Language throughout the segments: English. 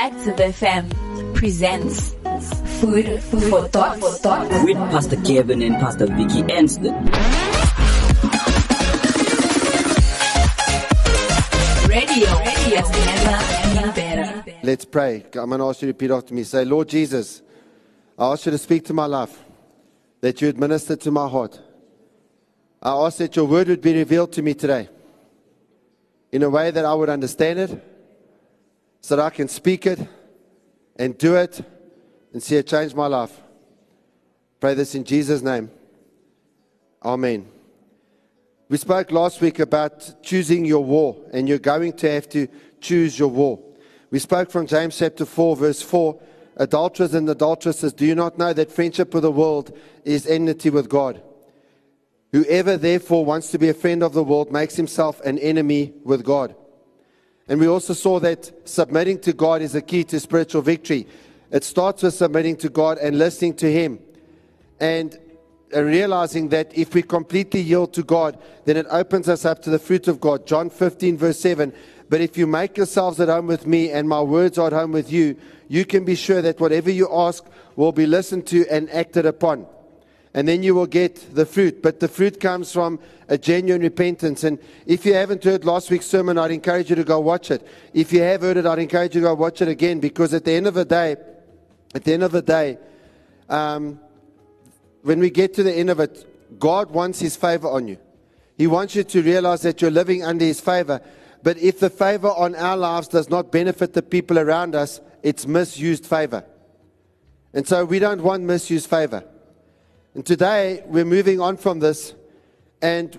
Active FM presents Food for Thought. For thought. with Pastor Kevin and Pastor Vicky Anston. Radio, radio has never been better. Let's pray. I'm going to ask you to repeat after me. Say, Lord Jesus, I ask you to speak to my life, that you administer to my heart. I ask that your word would be revealed to me today in a way that I would understand it, so that I can speak it and do it and see it change my life. Pray this in Jesus' name. Amen. We spoke last week about choosing your war, and you're going to have to choose your war. We spoke from James chapter 4, verse 4. Adulterers and adulteresses, do you not know that friendship with the world is enmity with God? Whoever therefore wants to be a friend of the world makes himself an enemy with God. And we also saw that submitting to God is a key to spiritual victory. It starts with submitting to God and listening to Him. And realizing that if we completely yield to God, then it opens us up to the fruit of God. John 15, verse 7. But if you make yourselves at home with me and my words are at home with you, you can be sure that whatever you ask will be listened to and acted upon. And then you will get the fruit. But the fruit comes from a genuine repentance. And if you haven't heard last week's sermon, I'd encourage you to go watch it. If you have heard it, I'd encourage you to go watch it again because at the end of the day, at the end of the day, um, when we get to the end of it, God wants His favor on you. He wants you to realize that you're living under His favor. But if the favor on our lives does not benefit the people around us, it's misused favor. And so we don't want misused favor. And today we're moving on from this, and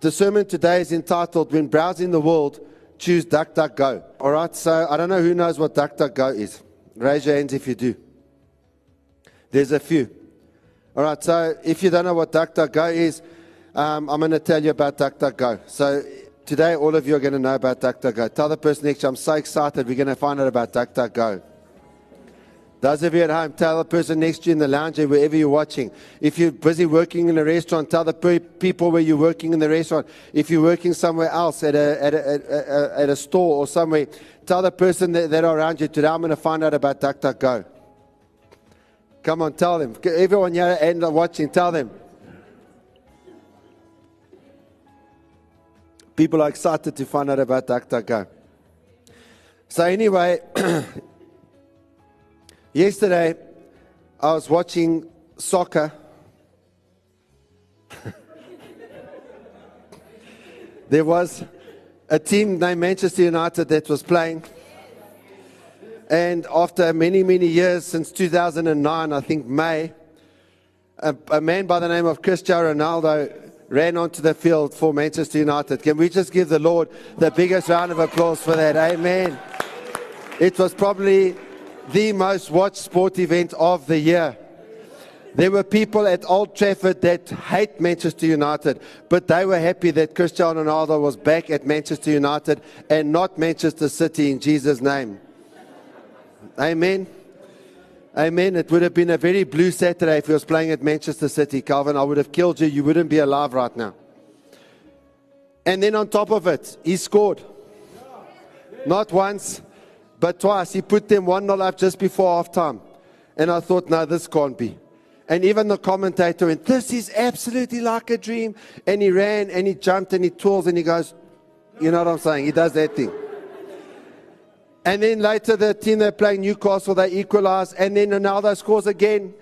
the sermon today is entitled When Browsing the World, Choose DuckDuckGo. All right, so I don't know who knows what DuckDuckGo is. Raise your hands if you do. There's a few. All right, so if you don't know what DuckDuckGo is, um, I'm going to tell you about DuckDuckGo. So today, all of you are going to know about DuckDuckGo. Tell the person next to you, I'm so excited we're going to find out about DuckDuckGo. Those of you at home, tell the person next to you in the lounge or wherever you're watching. If you're busy working in a restaurant, tell the pe- people where you're working in the restaurant. If you're working somewhere else at a, at a, at a, at a store or somewhere, tell the person that, that are around you, today I'm going to find out about DuckDuckGo. Come on, tell them. Everyone here and watching, tell them. People are excited to find out about DuckDuckGo. So anyway, yesterday I was watching soccer. there was a team named Manchester United that was playing. And after many, many years, since 2009, I think May, a, a man by the name of Cristiano Ronaldo ran onto the field for Manchester United. Can we just give the Lord the biggest round of applause for that? Amen. It was probably the most watched sport event of the year. There were people at Old Trafford that hate Manchester United, but they were happy that Cristiano Ronaldo was back at Manchester United and not Manchester City in Jesus' name. Amen. Amen. It would have been a very blue Saturday if he was playing at Manchester City, Calvin. I would have killed you. You wouldn't be alive right now. And then on top of it, he scored. Not once, but twice. He put them 1 0 up just before half time. And I thought, no, this can't be. And even the commentator went, This is absolutely like a dream. And he ran and he jumped and he twirls and he goes, You know what I'm saying? He does that thing. And then later, the team they're playing Newcastle, they equalize. And then Ronaldo scores again.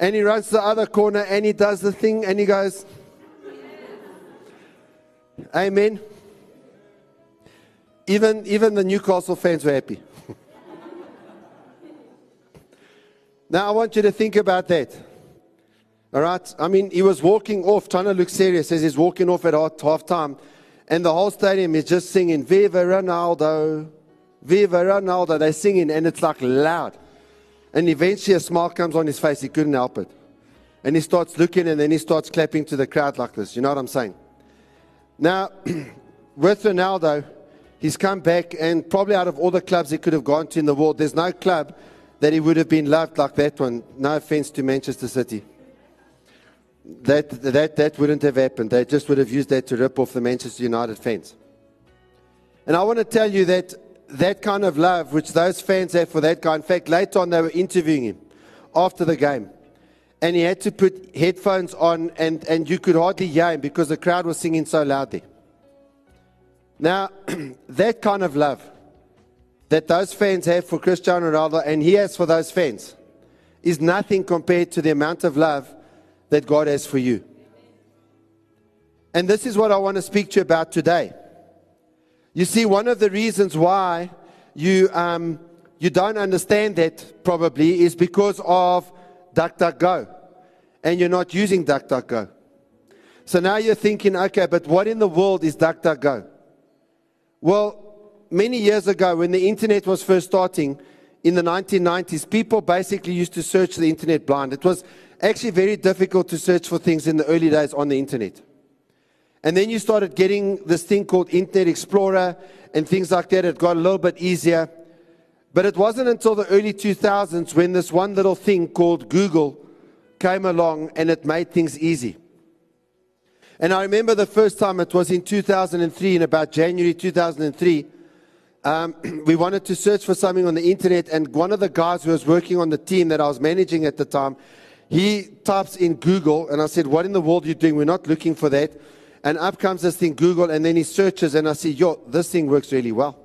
And he runs to the other corner and he does the thing and he goes, Amen. Even, even the Newcastle fans were happy. Now, I want you to think about that. All right? I mean, he was walking off, trying to look serious as he's walking off at half time. And the whole stadium is just singing, Viva Ronaldo. Viva Ronaldo. They're singing, and it's like loud. And eventually a smile comes on his face. He couldn't help it. And he starts looking, and then he starts clapping to the crowd like this. You know what I'm saying? Now, with Ronaldo, he's come back, and probably out of all the clubs he could have gone to in the world, there's no club that he would have been loved like that one. No offense to Manchester City. That, that, that wouldn't have happened. They just would have used that to rip off the Manchester United fans. And I want to tell you that that kind of love which those fans have for that guy. In fact, later on, they were interviewing him after the game. And he had to put headphones on, and, and you could hardly hear him because the crowd was singing so loudly. Now, that kind of love that those fans have for Cristiano Ronaldo and he has for those fans is nothing compared to the amount of love that God has for you. And this is what I want to speak to you about today. You see, one of the reasons why you, um, you don't understand that probably is because of DuckDuckGo and you're not using DuckDuckGo. So now you're thinking, okay, but what in the world is DuckDuckGo? Well, many years ago, when the internet was first starting in the 1990s, people basically used to search the internet blind. It was actually very difficult to search for things in the early days on the internet. And then you started getting this thing called Internet Explorer and things like that. It got a little bit easier. But it wasn't until the early 2000s when this one little thing called Google came along and it made things easy. And I remember the first time it was in 2003, in about January 2003. Um, we wanted to search for something on the internet, and one of the guys who was working on the team that I was managing at the time, he types in Google, and I said, What in the world are you doing? We're not looking for that. And up comes this thing, Google, and then he searches, and I see, Yo, this thing works really well.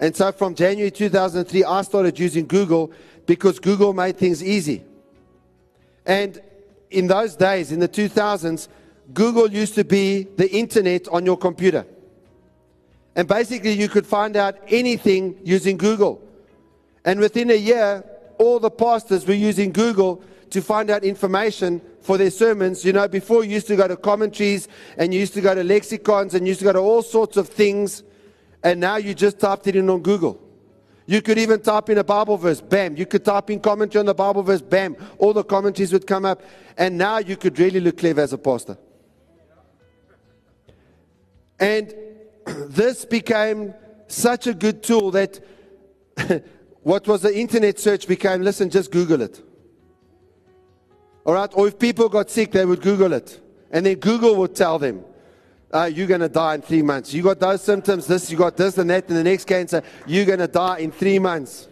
And so from January 2003, I started using Google because Google made things easy. And in those days, in the 2000s, Google used to be the internet on your computer. And basically, you could find out anything using Google. And within a year, all the pastors were using Google to find out information for their sermons. You know, before you used to go to commentaries and you used to go to lexicons and you used to go to all sorts of things. And now you just typed it in on Google. You could even type in a Bible verse, bam. You could type in commentary on the Bible verse, bam. All the commentaries would come up. And now you could really look clever as a pastor. And this became such a good tool that what was the internet search became listen, just Google it. All right? Or if people got sick, they would Google it. And then Google would tell them, uh, you're going to die in three months. You got those symptoms, this, you got this and that, and the next cancer, you're going to die in three months.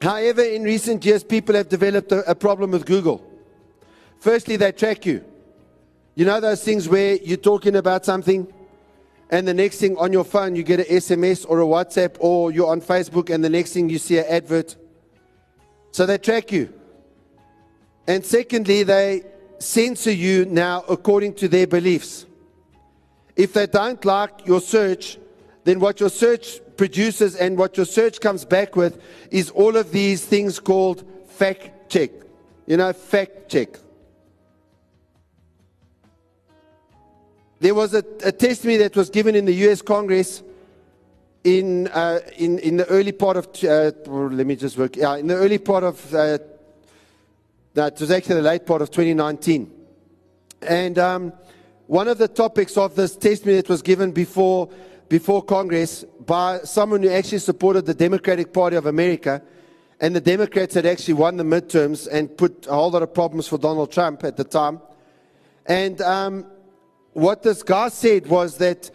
However, in recent years, people have developed a, a problem with Google. Firstly, they track you. You know those things where you're talking about something, and the next thing on your phone, you get an SMS or a WhatsApp, or you're on Facebook, and the next thing you see an advert. So they track you. And secondly, they censor you now according to their beliefs. If they don't like your search, then what your search produces and what your search comes back with is all of these things called fact check. You know, fact check. There was a, a testimony that was given in the US Congress in, uh, in, in the early part of, uh, let me just work, yeah, in the early part of uh, no, it was actually the late part of 2019. And um, one of the topics of this testimony that was given before, before Congress by someone who actually supported the Democratic Party of America, and the Democrats had actually won the midterms and put a whole lot of problems for Donald Trump at the time. And um, what this guy said was that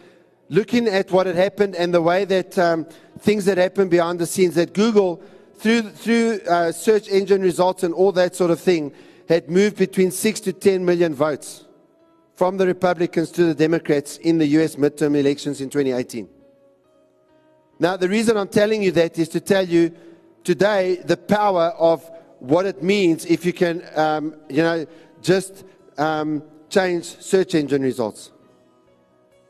looking at what had happened and the way that um, things had happened behind the scenes, that Google through, through uh, search engine results and all that sort of thing, had moved between 6 to 10 million votes from the Republicans to the Democrats in the US midterm elections in 2018. Now, the reason I'm telling you that is to tell you today the power of what it means if you can, um, you know, just um, change search engine results.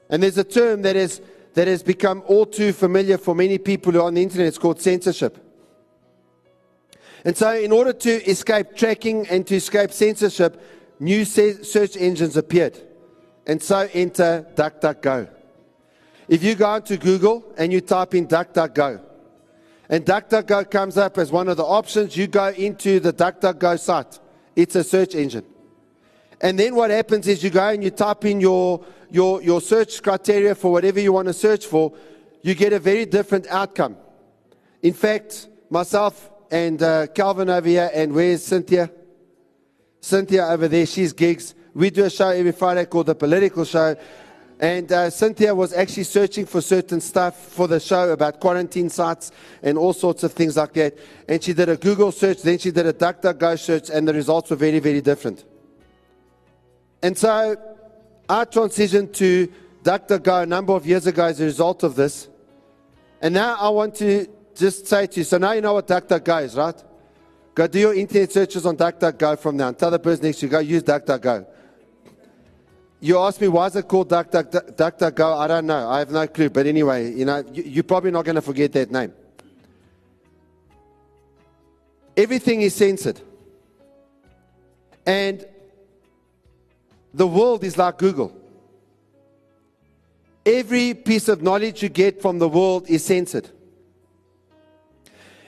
And there's a term that, is, that has become all too familiar for many people who are on the internet. It's called censorship. And so, in order to escape tracking and to escape censorship, new search engines appeared. And so, enter DuckDuckGo. If you go into Google and you type in DuckDuckGo, and DuckDuckGo comes up as one of the options, you go into the DuckDuckGo site. It's a search engine. And then what happens is you go and you type in your, your, your search criteria for whatever you want to search for, you get a very different outcome. In fact, myself and uh, Calvin over here, and where's Cynthia? Cynthia over there, she's gigs. We do a show every Friday called The Political Show. And uh, Cynthia was actually searching for certain stuff for the show about quarantine sites and all sorts of things like that. And she did a Google search, then she did a DuckDuckGo search, and the results were very, very different. And so I transitioned to DuckDuckGo a number of years ago as a result of this. And now I want to just say to you so now you know what DuckDuckGo is, right? Go do your internet searches on DuckDuckGo from now. And tell the person next to you, go use DuckDuckGo. You ask me, why is it called Duck, Duck, Duck, Duck? I don't know. I have no clue. But anyway, you know, you, you're probably not going to forget that name. Everything is censored. And the world is like Google. Every piece of knowledge you get from the world is censored.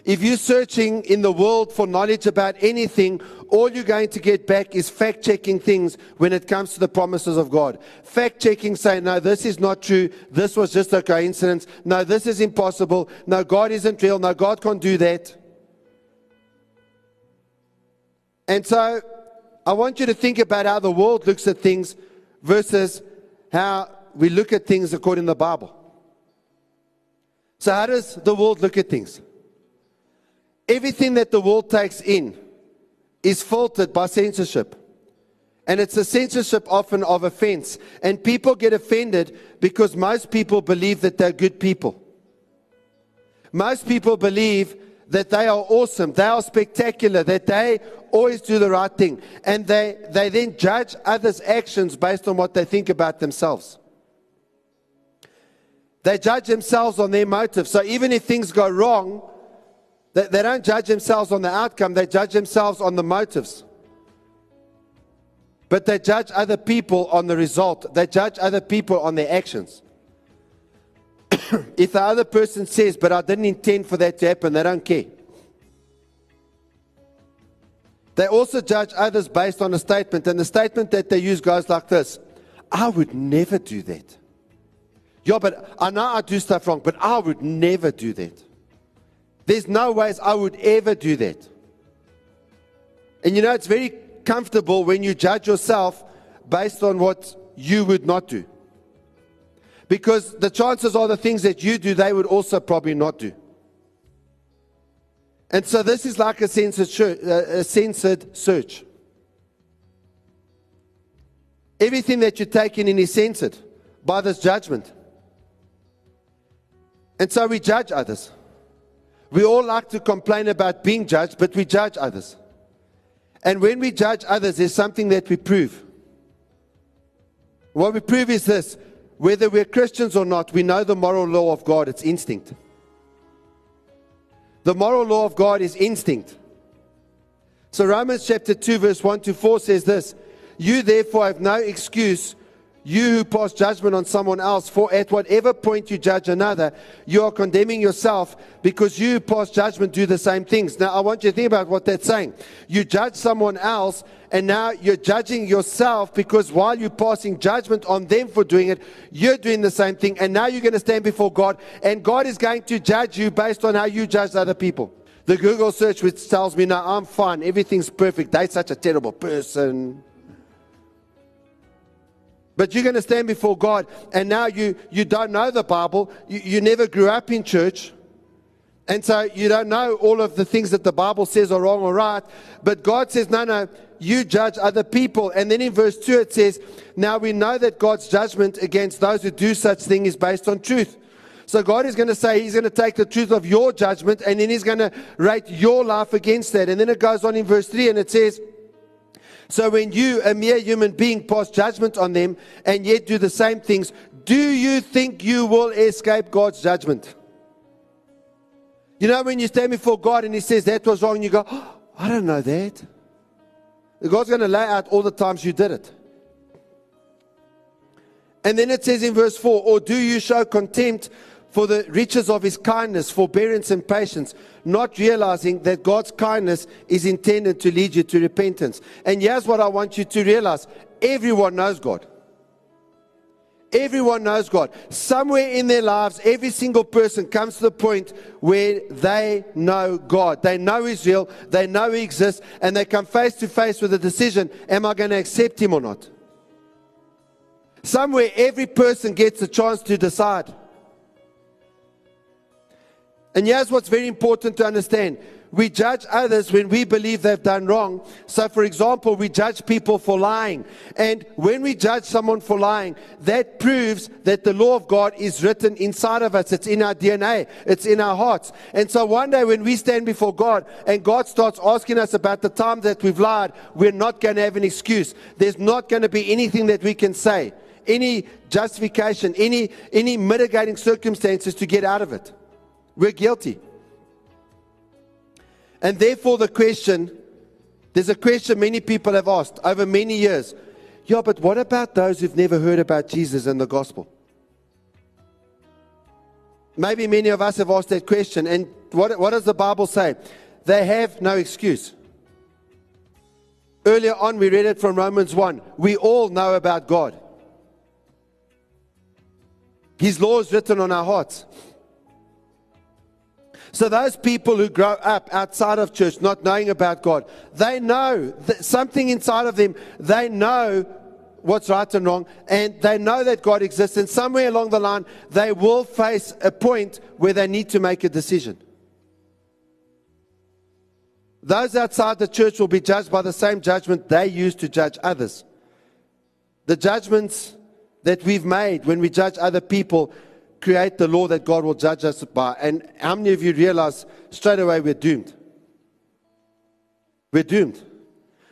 If you're searching in the world for knowledge about anything, all you're going to get back is fact checking things when it comes to the promises of God. Fact checking saying, no, this is not true. This was just a coincidence. No, this is impossible. No, God isn't real. No, God can't do that. And so I want you to think about how the world looks at things versus how we look at things according to the Bible. So, how does the world look at things? Everything that the world takes in is filtered by censorship. And it's a censorship often of offense. And people get offended because most people believe that they're good people. Most people believe that they are awesome, they are spectacular, that they always do the right thing. And they, they then judge others' actions based on what they think about themselves. They judge themselves on their motives. So even if things go wrong, they, they don't judge themselves on the outcome, they judge themselves on the motives. But they judge other people on the result, they judge other people on their actions. if the other person says, But I didn't intend for that to happen, they don't care. They also judge others based on a statement, and the statement that they use goes like this I would never do that. Yeah, but I know I do stuff wrong, but I would never do that. There's no ways I would ever do that. And you know, it's very comfortable when you judge yourself based on what you would not do. Because the chances are the things that you do, they would also probably not do. And so this is like a censored, uh, a censored search. Everything that you're taking in is censored by this judgment. And so we judge others. We all like to complain about being judged, but we judge others. And when we judge others, there's something that we prove. What we prove is this whether we're Christians or not, we know the moral law of God, it's instinct. The moral law of God is instinct. So Romans chapter 2, verse 1 to 4 says this You therefore have no excuse, you who pass judgment on someone else, for at whatever point you judge another, you are condemning yourself because you who pass judgment do the same things. Now, I want you to think about what that's saying. You judge someone else, and now you're judging yourself because while you're passing judgment on them for doing it, you're doing the same thing, and now you're going to stand before God, and God is going to judge you based on how you judge other people. The Google search, which tells me, now I'm fine, everything's perfect, they're such a terrible person. But you're going to stand before God, and now you, you don't know the Bible. You, you never grew up in church. And so you don't know all of the things that the Bible says are wrong or right. But God says, no, no, you judge other people. And then in verse 2 it says, now we know that God's judgment against those who do such thing is based on truth. So God is going to say He's going to take the truth of your judgment and then He's going to rate your life against that. And then it goes on in verse 3 and it says, so when you, a mere human being, pass judgment on them and yet do the same things, do you think you will escape God's judgment? You know, when you stand before God and He says that was wrong, you go, oh, I don't know that. God's going to lay out all the times you did it. And then it says in verse 4 Or do you show contempt for the riches of his kindness, forbearance, and patience, not realizing that God's kindness is intended to lead you to repentance. And here's what I want you to realize everyone knows God. Everyone knows God. Somewhere in their lives, every single person comes to the point where they know God. They know He's real, they know He exists, and they come face to face with the decision Am I going to accept Him or not? Somewhere, every person gets a chance to decide. And here's what's very important to understand we judge others when we believe they've done wrong. So, for example, we judge people for lying. And when we judge someone for lying, that proves that the law of God is written inside of us. It's in our DNA, it's in our hearts. And so, one day when we stand before God and God starts asking us about the time that we've lied, we're not going to have an excuse. There's not going to be anything that we can say, any justification, any, any mitigating circumstances to get out of it. We're guilty. And therefore, the question there's a question many people have asked over many years. Yeah, but what about those who've never heard about Jesus and the gospel? Maybe many of us have asked that question. And what, what does the Bible say? They have no excuse. Earlier on, we read it from Romans 1. We all know about God. His law is written on our hearts. So those people who grow up outside of church, not knowing about God, they know something inside of them. They know what's right and wrong, and they know that God exists. And somewhere along the line, they will face a point where they need to make a decision. Those outside the church will be judged by the same judgment they use to judge others. The judgments that we've made when we judge other people create the law that God will judge us by. And how many of you realize straight away we're doomed? We're doomed.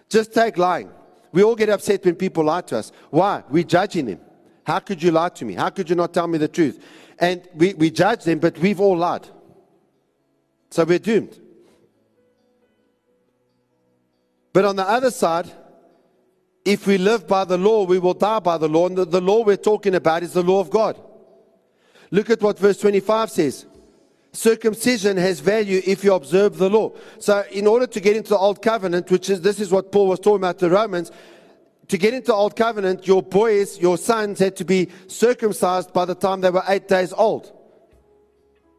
Just take lying. We all get upset when people lie to us. Why? We're judging them. How could you lie to me? How could you not tell me the truth? And we, we judge them, but we've all lied. So we're doomed. But on the other side, if we live by the law, we will die by the law. And the, the law we're talking about is the law of God. Look at what verse 25 says. Circumcision has value if you observe the law. So, in order to get into the old covenant, which is this is what Paul was talking about to Romans, to get into the old covenant, your boys, your sons had to be circumcised by the time they were eight days old.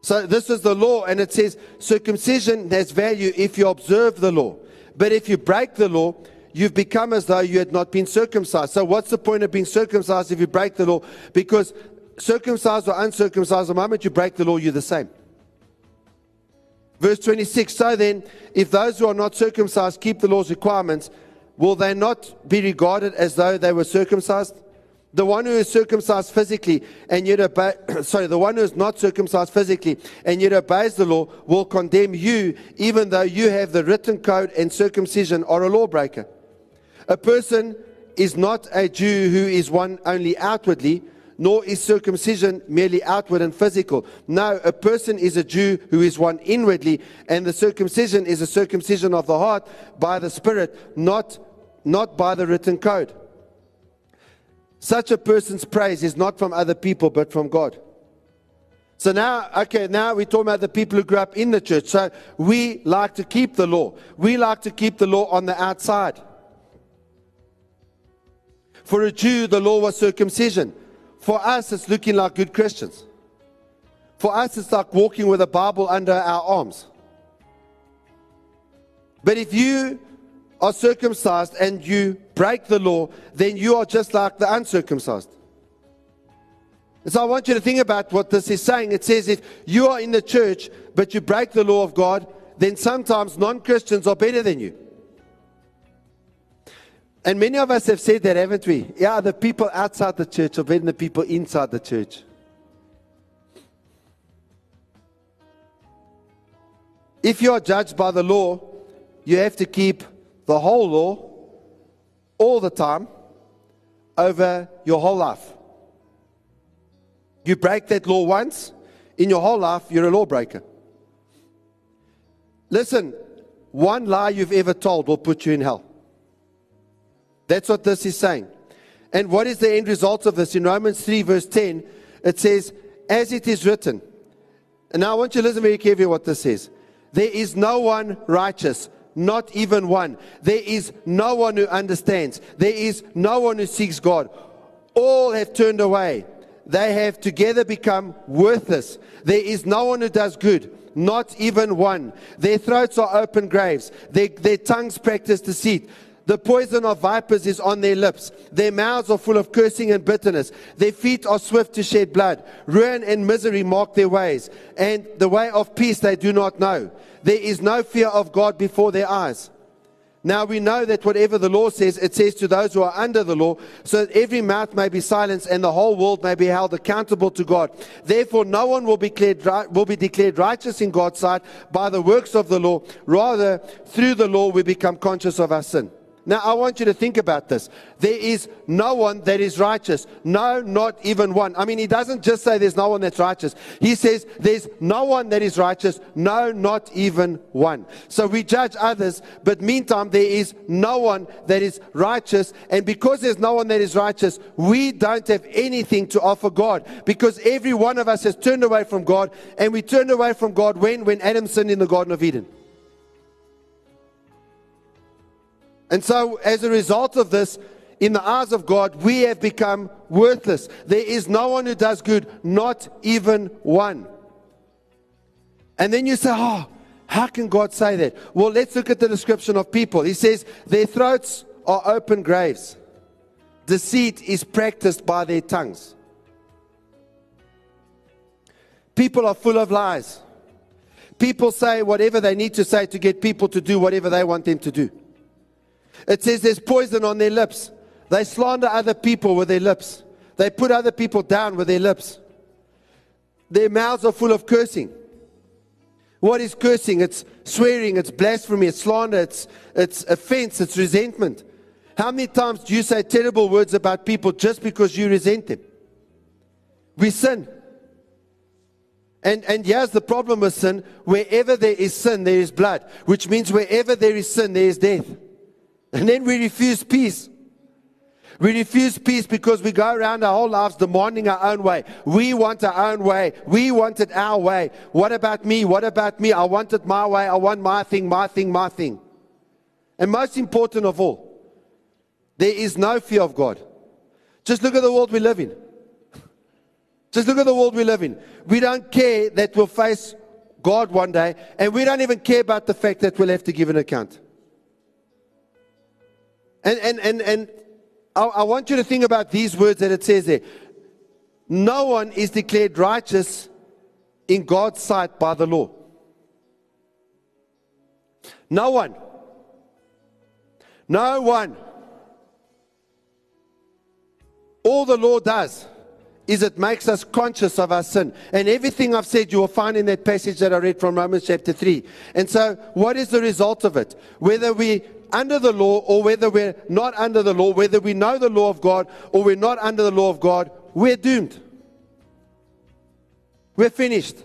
So, this is the law, and it says circumcision has value if you observe the law. But if you break the law, you've become as though you had not been circumcised. So, what's the point of being circumcised if you break the law? Because circumcised or uncircumcised, the moment you break the law, you're the same. Verse 26 So then, if those who are not circumcised keep the law's requirements, will they not be regarded as though they were circumcised? The one who is circumcised physically and yet obey, sorry, the one who is not circumcised physically and yet obeys the law will condemn you, even though you have the written code and circumcision are a lawbreaker. A person is not a Jew who is one only outwardly, nor is circumcision merely outward and physical. No, a person is a Jew who is one inwardly, and the circumcision is a circumcision of the heart by the Spirit, not, not by the written code. Such a person's praise is not from other people, but from God. So now, okay, now we're talking about the people who grew up in the church. So we like to keep the law. We like to keep the law on the outside. For a Jew, the law was circumcision. For us, it's looking like good Christians. For us, it's like walking with a Bible under our arms. But if you are circumcised and you break the law, then you are just like the uncircumcised. And so I want you to think about what this is saying. It says if you are in the church, but you break the law of God, then sometimes non Christians are better than you. And many of us have said that, haven't we? Yeah, the people outside the church are better than the people inside the church. If you are judged by the law, you have to keep the whole law all the time over your whole life. You break that law once, in your whole life, you're a lawbreaker. Listen, one lie you've ever told will put you in hell. That's what this is saying. And what is the end result of this? In Romans 3, verse 10, it says, As it is written. And now I want you to listen very carefully what this says. There is no one righteous, not even one. There is no one who understands. There is no one who seeks God. All have turned away. They have together become worthless. There is no one who does good, not even one. Their throats are open graves. Their, their tongues practice deceit. The poison of vipers is on their lips. Their mouths are full of cursing and bitterness. Their feet are swift to shed blood. Ruin and misery mark their ways, and the way of peace they do not know. There is no fear of God before their eyes. Now we know that whatever the law says, it says to those who are under the law, so that every mouth may be silenced and the whole world may be held accountable to God. Therefore, no one will be declared, will be declared righteous in God's sight by the works of the law. Rather, through the law, we become conscious of our sin. Now, I want you to think about this. There is no one that is righteous. No, not even one. I mean, he doesn't just say there's no one that's righteous. He says there's no one that is righteous. No, not even one. So we judge others, but meantime, there is no one that is righteous. And because there's no one that is righteous, we don't have anything to offer God because every one of us has turned away from God. And we turned away from God when? When Adam sinned in the Garden of Eden. And so, as a result of this, in the eyes of God, we have become worthless. There is no one who does good, not even one. And then you say, Oh, how can God say that? Well, let's look at the description of people. He says, Their throats are open graves, deceit is practiced by their tongues. People are full of lies. People say whatever they need to say to get people to do whatever they want them to do. It says there's poison on their lips. They slander other people with their lips. They put other people down with their lips. Their mouths are full of cursing. What is cursing? It's swearing, it's blasphemy, it's slander, it's, it's offense, it's resentment. How many times do you say terrible words about people just because you resent them? We sin. And, and here's the problem with sin wherever there is sin, there is blood, which means wherever there is sin, there is death. And then we refuse peace. We refuse peace because we go around our whole lives demanding our own way. We want our own way. We want it our way. What about me? What about me? I want it my way. I want my thing, my thing, my thing. And most important of all, there is no fear of God. Just look at the world we live in. Just look at the world we live in. We don't care that we'll face God one day, and we don't even care about the fact that we'll have to give an account. And, and, and, and I, I want you to think about these words that it says there. No one is declared righteous in God's sight by the law. No one. No one. All the law does is it makes us conscious of our sin. And everything I've said, you will find in that passage that I read from Romans chapter 3. And so, what is the result of it? Whether we under the law or whether we're not under the law, whether we know the law of God or we're not under the law of God, we're doomed. We're finished.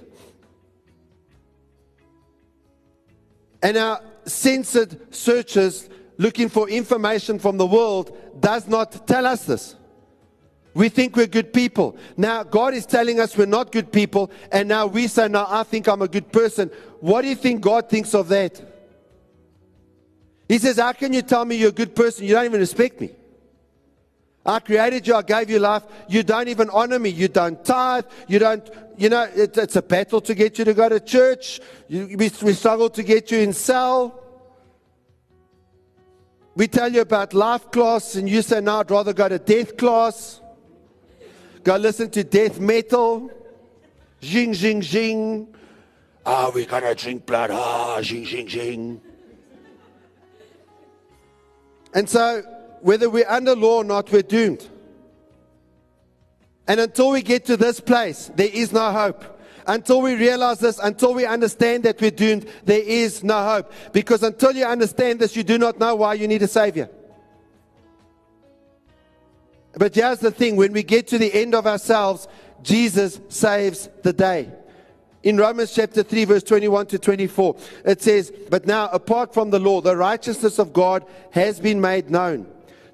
And our censored searches looking for information from the world does not tell us this. We think we're good people. Now, God is telling us we're not good people, and now we say, No, I think I'm a good person. What do you think God thinks of that? He says, How can you tell me you're a good person? You don't even respect me. I created you, I gave you life. You don't even honor me. You don't tithe. You don't, you know, it, it's a battle to get you to go to church. You, we, we struggle to get you in cell. We tell you about life class, and you say, No, I'd rather go to death class. Go listen to death metal. Zing, zing, zing. Ah, we're going to drink blood. Ah, zing, zing, zing. And so, whether we're under law or not, we're doomed. And until we get to this place, there is no hope. Until we realize this, until we understand that we're doomed, there is no hope. Because until you understand this, you do not know why you need a Savior. But here's the thing when we get to the end of ourselves, Jesus saves the day. In Romans chapter 3, verse 21 to 24, it says, But now, apart from the law, the righteousness of God has been made known,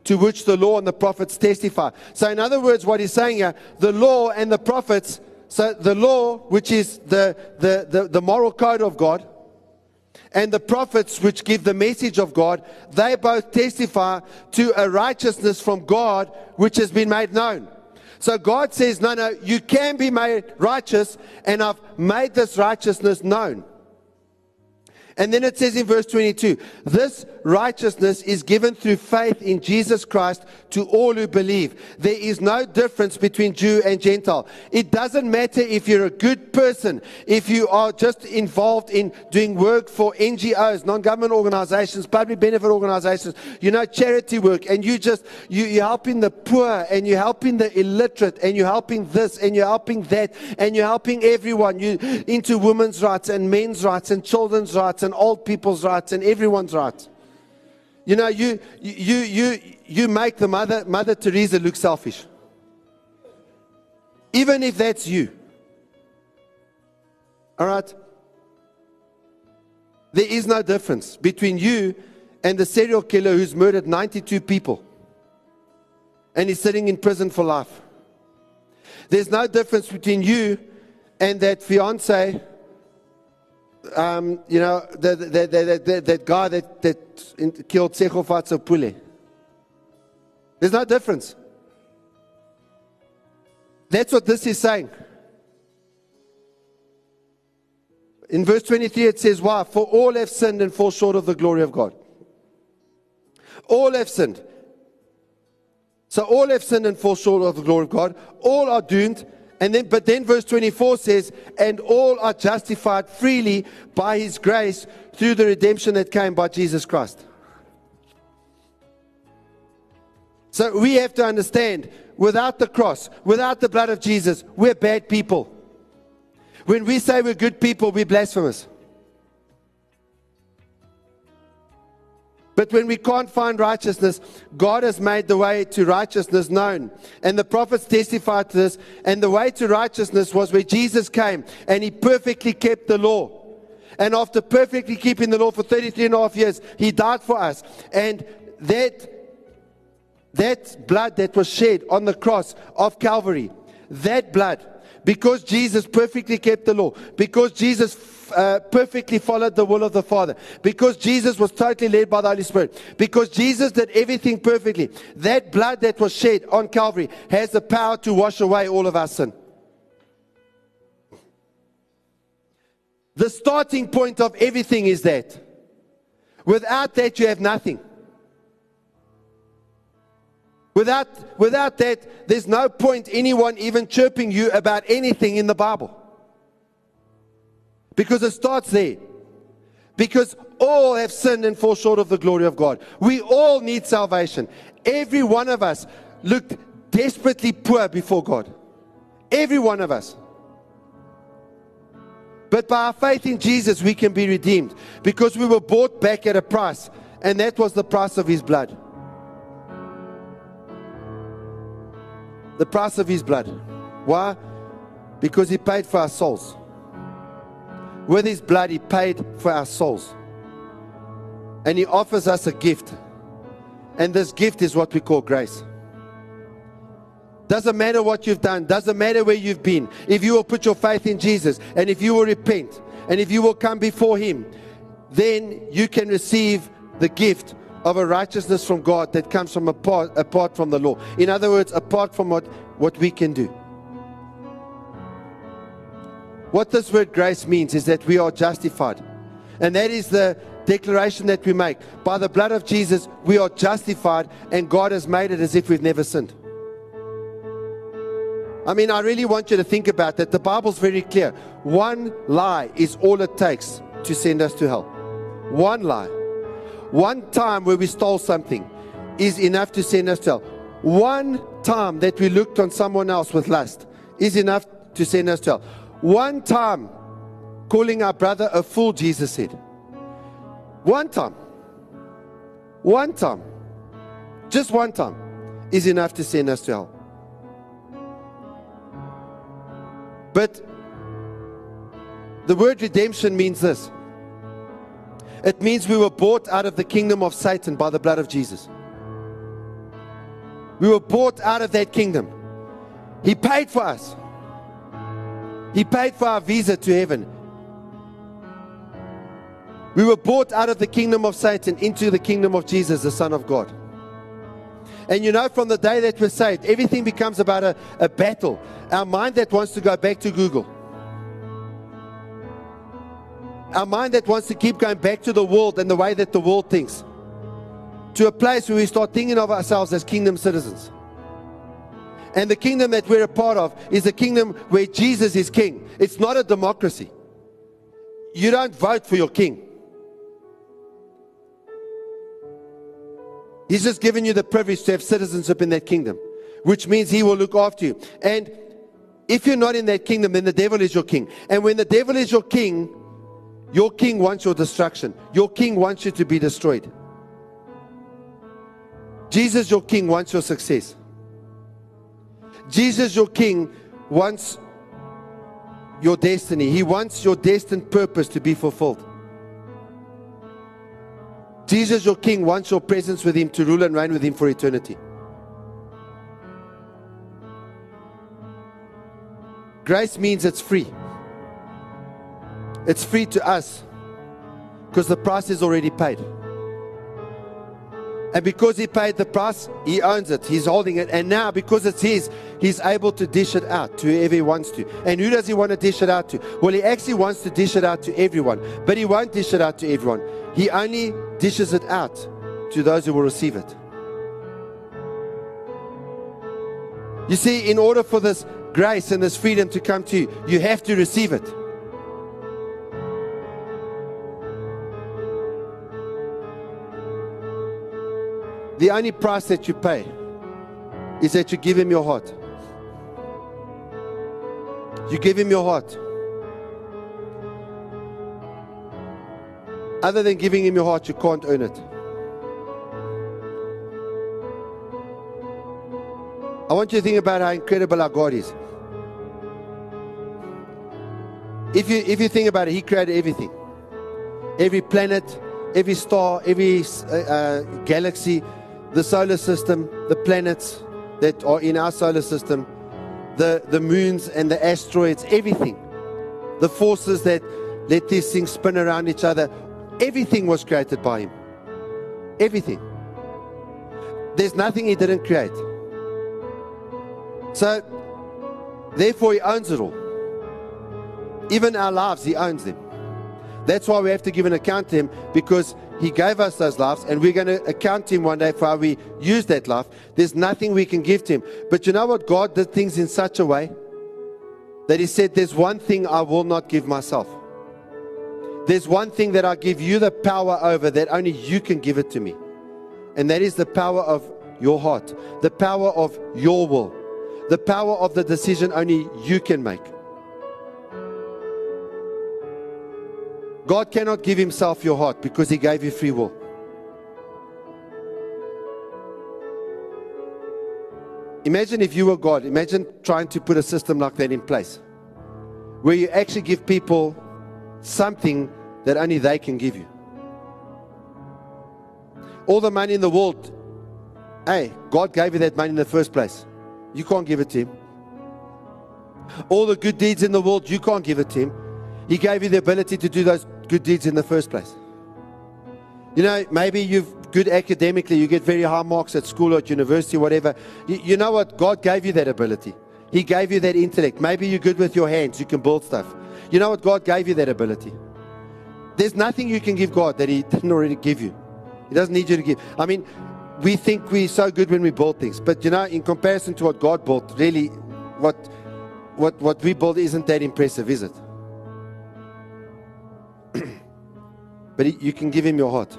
to which the law and the prophets testify. So, in other words, what he's saying here, the law and the prophets, so the law, which is the, the, the, the moral code of God, and the prophets, which give the message of God, they both testify to a righteousness from God which has been made known. So God says, No, no, you can be made righteous, and I've made this righteousness known. And then it says in verse 22 this righteousness is given through faith in Jesus Christ to all who believe. There is no difference between Jew and Gentile. It doesn't matter if you're a good person, if you are just involved in doing work for NGOs, non government organizations, public benefit organizations, you know, charity work, and you just, you, you're helping the poor, and you're helping the illiterate, and you're helping this, and you're helping that, and you're helping everyone. You into women's rights, and men's rights, and children's rights, and old people's rights, and everyone's rights. You know, you, you, you, you make the Mother, Mother Teresa look selfish. Even if that's you. All right? There is no difference between you and the serial killer who's murdered 92 people and is sitting in prison for life. There's no difference between you and that fiance, um, you know, that, that, that, that, that guy that, that killed Tshego Pule. There's no difference. That's what this is saying. In verse 23, it says, Why? For all have sinned and fall short of the glory of God. All have sinned. So all have sinned and fall short of the glory of God. All are doomed. And then, but then verse 24 says, and all are justified freely by his grace through the redemption that came by Jesus Christ. So we have to understand without the cross, without the blood of Jesus, we're bad people. When we say we're good people, we're blasphemous. But when we can't find righteousness, God has made the way to righteousness known. And the prophets testified to this. And the way to righteousness was where Jesus came and he perfectly kept the law. And after perfectly keeping the law for 33 and a half years, he died for us. And that, that blood that was shed on the cross of Calvary, that blood, because Jesus perfectly kept the law, because Jesus uh, perfectly followed the will of the Father, because Jesus was totally led by the Holy Spirit, because Jesus did everything perfectly, that blood that was shed on Calvary has the power to wash away all of our sin. The starting point of everything is that. Without that, you have nothing. Without, without that, there's no point anyone even chirping you about anything in the Bible. Because it starts there. Because all have sinned and fall short of the glory of God. We all need salvation. Every one of us looked desperately poor before God. Every one of us. But by our faith in Jesus, we can be redeemed because we were bought back at a price, and that was the price of His blood. the price of his blood. Why? Because he paid for our souls. With his blood, he paid for our souls. And he offers us a gift. And this gift is what we call grace. Doesn't matter what you've done, doesn't matter where you've been. If you will put your faith in Jesus and if you will repent and if you will come before him, then you can receive the gift of a righteousness from God that comes from apart, apart from the law. In other words, apart from what, what we can do. What this word grace means is that we are justified. And that is the declaration that we make. By the blood of Jesus, we are justified, and God has made it as if we've never sinned. I mean, I really want you to think about that. The Bible's very clear. One lie is all it takes to send us to hell. One lie. One time where we stole something is enough to send us to hell. One time that we looked on someone else with lust is enough to send us to hell. One time calling our brother a fool, Jesus said. One time. One time. Just one time is enough to send us to hell. But the word redemption means this it means we were bought out of the kingdom of Satan by the blood of Jesus. We were bought out of that kingdom. He paid for us. He paid for our visa to heaven. We were bought out of the kingdom of Satan into the kingdom of Jesus, the Son of God. And you know, from the day that we're saved, everything becomes about a, a battle. Our mind that wants to go back to Google Our mind that wants to keep going back to the world and the way that the world thinks. To a place where we start thinking of ourselves as kingdom citizens. And the kingdom that we're a part of is a kingdom where Jesus is king. It's not a democracy. You don't vote for your king. He's just given you the privilege to have citizenship in that kingdom, which means he will look after you. And if you're not in that kingdom, then the devil is your king. And when the devil is your king, your king wants your destruction. Your king wants you to be destroyed. Jesus, your king, wants your success. Jesus, your king, wants your destiny. He wants your destined purpose to be fulfilled. Jesus, your king, wants your presence with him to rule and reign with him for eternity. Grace means it's free. It's free to us because the price is already paid. And because he paid the price, he owns it. He's holding it. And now, because it's his, he's able to dish it out to whoever he wants to. And who does he want to dish it out to? Well, he actually wants to dish it out to everyone. But he won't dish it out to everyone. He only dishes it out to those who will receive it. You see, in order for this grace and this freedom to come to you, you have to receive it. The only price that you pay is that you give him your heart. You give him your heart. Other than giving him your heart, you can't earn it. I want you to think about how incredible our God is. If you, if you think about it, He created everything every planet, every star, every uh, uh, galaxy, the solar system, the planets that are in our solar system, the, the moons and the asteroids, everything. The forces that let these things spin around each other, everything was created by Him. Everything. There's nothing He didn't create. So, therefore, He owns it all. Even our lives, He owns them. That's why we have to give an account to Him because He gave us those lives and we're going to account to Him one day for how we use that life. There's nothing we can give to Him. But you know what? God did things in such a way that He said, There's one thing I will not give myself. There's one thing that I give you the power over that only you can give it to me. And that is the power of your heart, the power of your will, the power of the decision only you can make. God cannot give Himself your heart because He gave you free will. Imagine if you were God. Imagine trying to put a system like that in place where you actually give people something that only they can give you. All the money in the world, hey, God gave you that money in the first place. You can't give it to Him. All the good deeds in the world, you can't give it to Him. He gave you the ability to do those good deeds in the first place. You know, maybe you've good academically, you get very high marks at school or at university, whatever. You, you know what? God gave you that ability. He gave you that intellect. Maybe you're good with your hands, you can build stuff. You know what? God gave you that ability. There's nothing you can give God that He didn't already give you. He doesn't need you to give. I mean, we think we're so good when we build things, but you know, in comparison to what God built, really, what what what we build isn't that impressive, is it? But he, you can give Him your heart.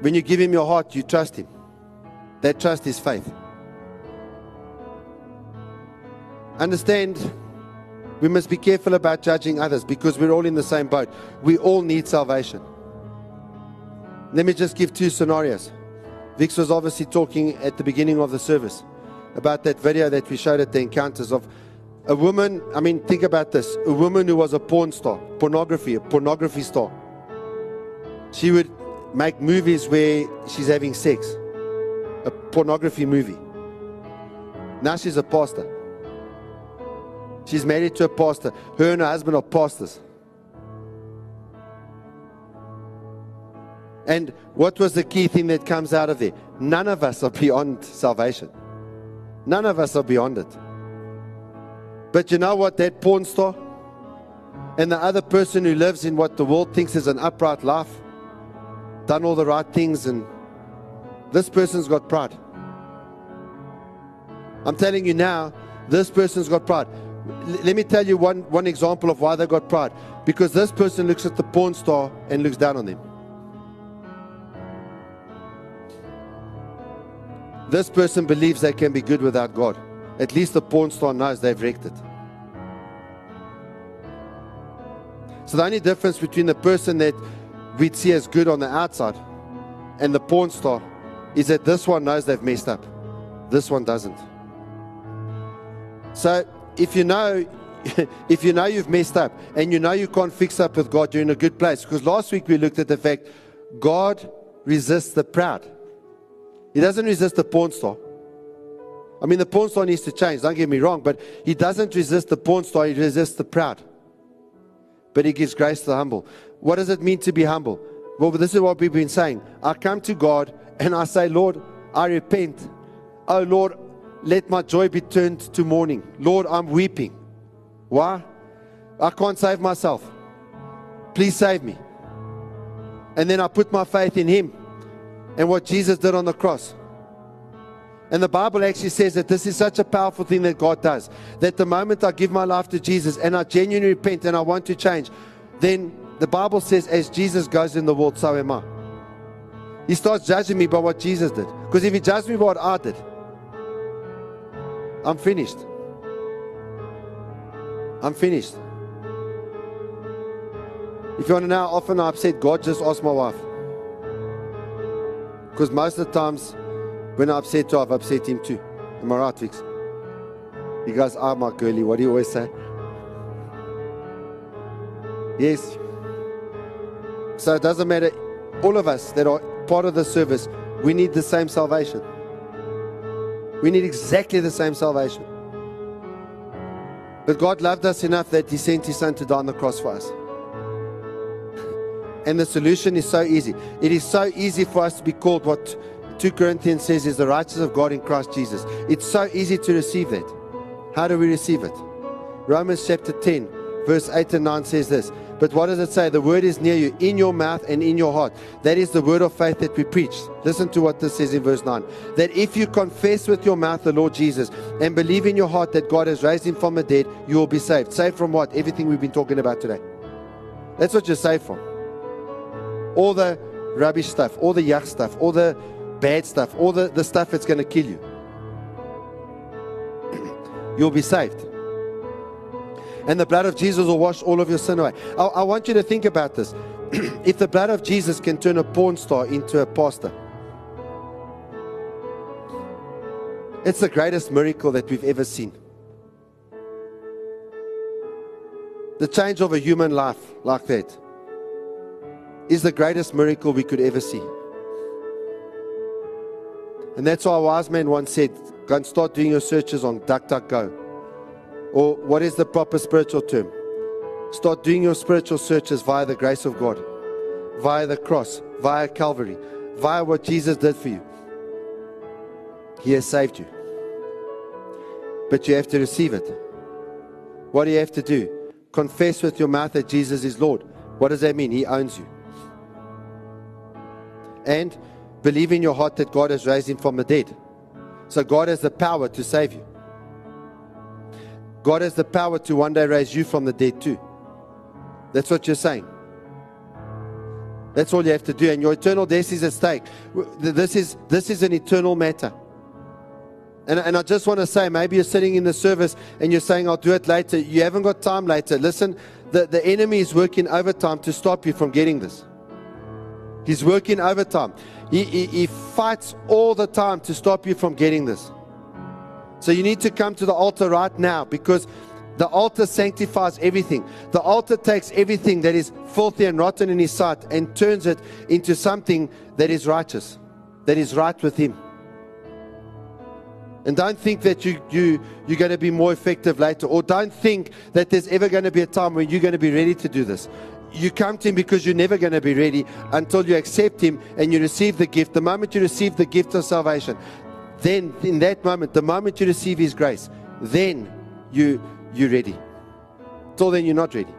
When you give Him your heart, you trust Him. That trust is faith. Understand, we must be careful about judging others because we're all in the same boat. We all need salvation. Let me just give two scenarios. Vix was obviously talking at the beginning of the service about that video that we showed at the encounters of a woman. I mean, think about this a woman who was a porn star, pornography, a pornography star. She would make movies where she's having sex, a pornography movie. Now she's a pastor. She's married to a pastor. Her and her husband are pastors. And what was the key thing that comes out of there? None of us are beyond salvation. None of us are beyond it. But you know what? That porn star and the other person who lives in what the world thinks is an upright life, done all the right things, and this person's got pride. I'm telling you now, this person's got pride. L- let me tell you one, one example of why they got pride. Because this person looks at the porn star and looks down on them. This person believes they can be good without God. At least the porn star knows they've wrecked it. So the only difference between the person that we'd see as good on the outside and the porn star is that this one knows they've messed up. This one doesn't. So if you know if you know you've messed up and you know you can't fix up with God, you're in a good place. Because last week we looked at the fact God resists the proud. He doesn't resist the porn star. I mean, the porn star needs to change, don't get me wrong, but he doesn't resist the porn star, he resists the proud. But he gives grace to the humble. What does it mean to be humble? Well, this is what we've been saying. I come to God and I say, Lord, I repent. Oh, Lord, let my joy be turned to mourning. Lord, I'm weeping. Why? I can't save myself. Please save me. And then I put my faith in Him and what Jesus did on the cross. And the Bible actually says that this is such a powerful thing that God does. That the moment I give my life to Jesus and I genuinely repent and I want to change, then the Bible says, as Jesus goes in the world, so am I. He starts judging me by what Jesus did. Because if He judged me by what I did, I'm finished. I'm finished. If you want to know how often I upset God, just ask my wife. Because most of the times when I upset her, I've upset him too. Am I right, Vix? He goes, Ah, my girlie, what do you always say? Yes. So it doesn't matter. All of us that are part of the service, we need the same salvation. We need exactly the same salvation. But God loved us enough that He sent His Son to die on the cross for us. And the solution is so easy. It is so easy for us to be called what 2 Corinthians says is the righteousness of God in Christ Jesus. It's so easy to receive that. How do we receive it? Romans chapter 10, verse 8 and 9 says this. But what does it say? The word is near you, in your mouth and in your heart. That is the word of faith that we preach. Listen to what this says in verse 9. That if you confess with your mouth the Lord Jesus and believe in your heart that God has raised him from the dead, you will be saved. Saved from what? Everything we've been talking about today. That's what you're saved from. All the rubbish stuff, all the yuck stuff, all the bad stuff, all the, the stuff that's going to kill you. You'll be saved. And the blood of Jesus will wash all of your sin away. I, I want you to think about this. if the blood of Jesus can turn a porn star into a pastor, it's the greatest miracle that we've ever seen. The change of a human life like that is the greatest miracle we could ever see. And that's why a wise man once said, Go and start doing your searches on DuckDuckGo. Or what is the proper spiritual term? Start doing your spiritual searches via the grace of God, via the cross, via Calvary, via what Jesus did for you. He has saved you. But you have to receive it. What do you have to do? Confess with your mouth that Jesus is Lord. What does that mean? He owns you. And believe in your heart that God has raised him from the dead. So God has the power to save you. God has the power to one day raise you from the dead too. That's what you're saying. That's all you have to do. And your eternal death is at stake. This is, this is an eternal matter. And, and I just want to say, maybe you're sitting in the service and you're saying, I'll do it later. You haven't got time later. Listen, the, the enemy is working overtime to stop you from getting this. He's working overtime. He, he, he fights all the time to stop you from getting this. So you need to come to the altar right now because the altar sanctifies everything. The altar takes everything that is filthy and rotten in His sight and turns it into something that is righteous, that is right with Him. And don't think that you, you, you're going to be more effective later, or don't think that there's ever going to be a time when you're going to be ready to do this. You come to Him because you're never going to be ready until you accept Him and you receive the gift. The moment you receive the gift of salvation, then in that moment, the moment you receive His grace, then you you're ready. Till then, you're not ready.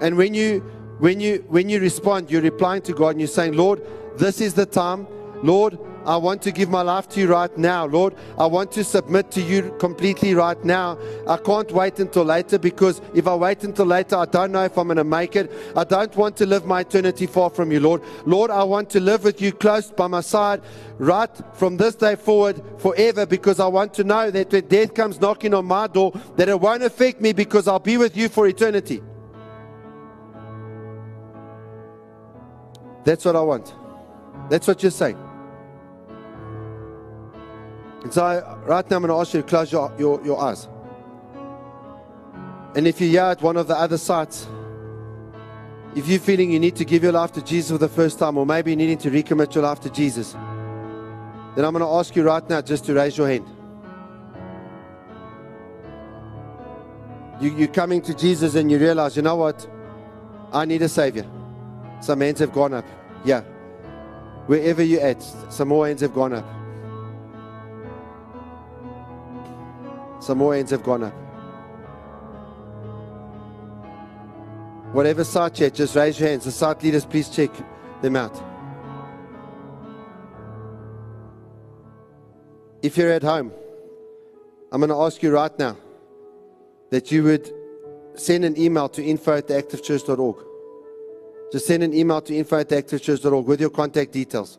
And when you when you when you respond, you're replying to God and you're saying, Lord, this is the time. Lord, I want to give my life to you right now. Lord, I want to submit to you completely right now. I can't wait until later because if I wait until later, I don't know if I'm going to make it. I don't want to live my eternity far from you, Lord. Lord, I want to live with you close by my side right from this day forward forever because I want to know that when death comes knocking on my door, that it won't affect me because I'll be with you for eternity. That's what I want. That's what you're saying. And so, right now, I'm going to ask you to close your, your, your eyes. And if you're here at one of the other sites, if you're feeling you need to give your life to Jesus for the first time, or maybe you're needing to recommit your life to Jesus, then I'm going to ask you right now just to raise your hand. You, you're coming to Jesus and you realize, you know what? I need a Savior. Some hands have gone up. Yeah. Wherever you're at, some more hands have gone up. Some more hands have gone up. Whatever site yet, just raise your hands. The site leaders, please check them out. If you're at home, I'm going to ask you right now that you would send an email to info at theactivechurch.org. Just send an email to info at theactivechurch.org with your contact details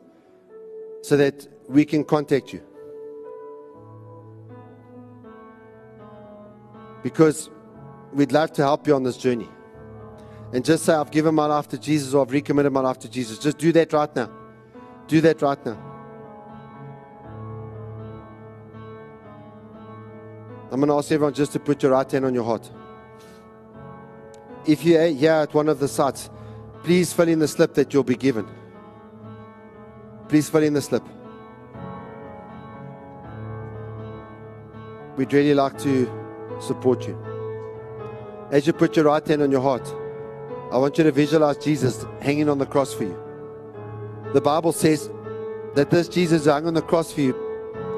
so that we can contact you. Because we'd love to help you on this journey. And just say, I've given my life to Jesus or I've recommitted my life to Jesus. Just do that right now. Do that right now. I'm going to ask everyone just to put your right hand on your heart. If you're here at one of the sites, please fill in the slip that you'll be given. Please fill in the slip. We'd really like to support you. As you put your right hand on your heart, I want you to visualize Jesus hanging on the cross for you. The Bible says that this Jesus hung on the cross for you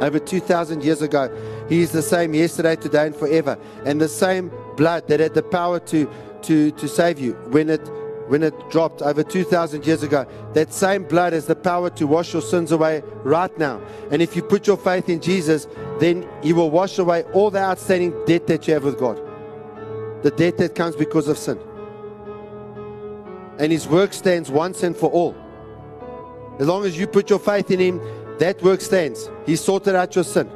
over 2,000 years ago. He is the same yesterday, today, and forever. And the same blood that had the power to, to, to save you when it, when it dropped over 2,000 years ago, that same blood has the power to wash your sins away right now. And if you put your faith in Jesus, then He will wash away all the outstanding debt that you have with God. The debt that comes because of sin. And His work stands once and for all. As long as you put your faith in Him, that work stands. He sorted out your sin.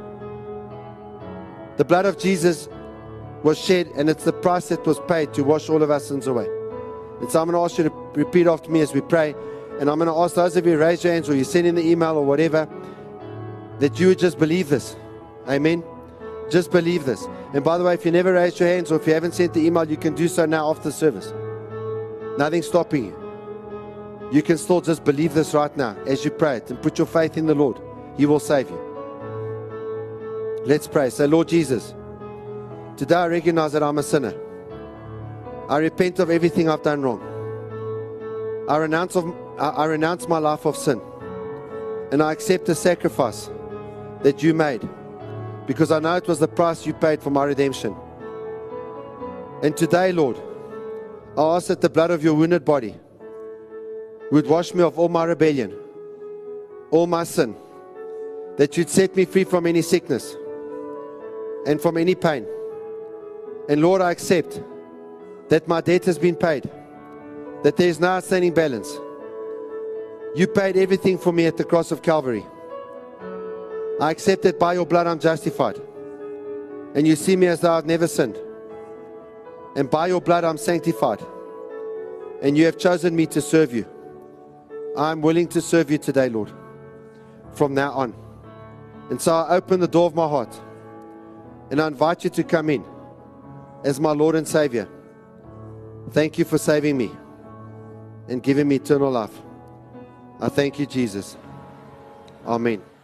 The blood of Jesus was shed, and it's the price that was paid to wash all of our sins away. And so I'm going to ask you to repeat after me as we pray. And I'm going to ask those of you raise your hands or you send in the email or whatever that you would just believe this. Amen. Just believe this. And by the way, if you never raised your hands or if you haven't sent the email, you can do so now after the service. Nothing's stopping you. You can still just believe this right now as you pray it and put your faith in the Lord. He will save you. Let's pray. Say, Lord Jesus, today I recognize that I'm a sinner. I repent of everything I've done wrong. I renounce, of, I, I renounce my life of sin. And I accept the sacrifice that you made because I know it was the price you paid for my redemption. And today, Lord, I ask that the blood of your wounded body would wash me of all my rebellion, all my sin, that you'd set me free from any sickness and from any pain. And Lord, I accept that my debt has been paid, that there is no outstanding balance. You paid everything for me at the cross of Calvary. I accept that by your blood I'm justified. And you see me as though I've never sinned. And by your blood I'm sanctified. And you have chosen me to serve you. I'm willing to serve you today, Lord, from now on. And so I open the door of my heart and I invite you to come in as my Lord and Savior. Thank you for saving me and giving me eternal life. I thank you, Jesus. Amen.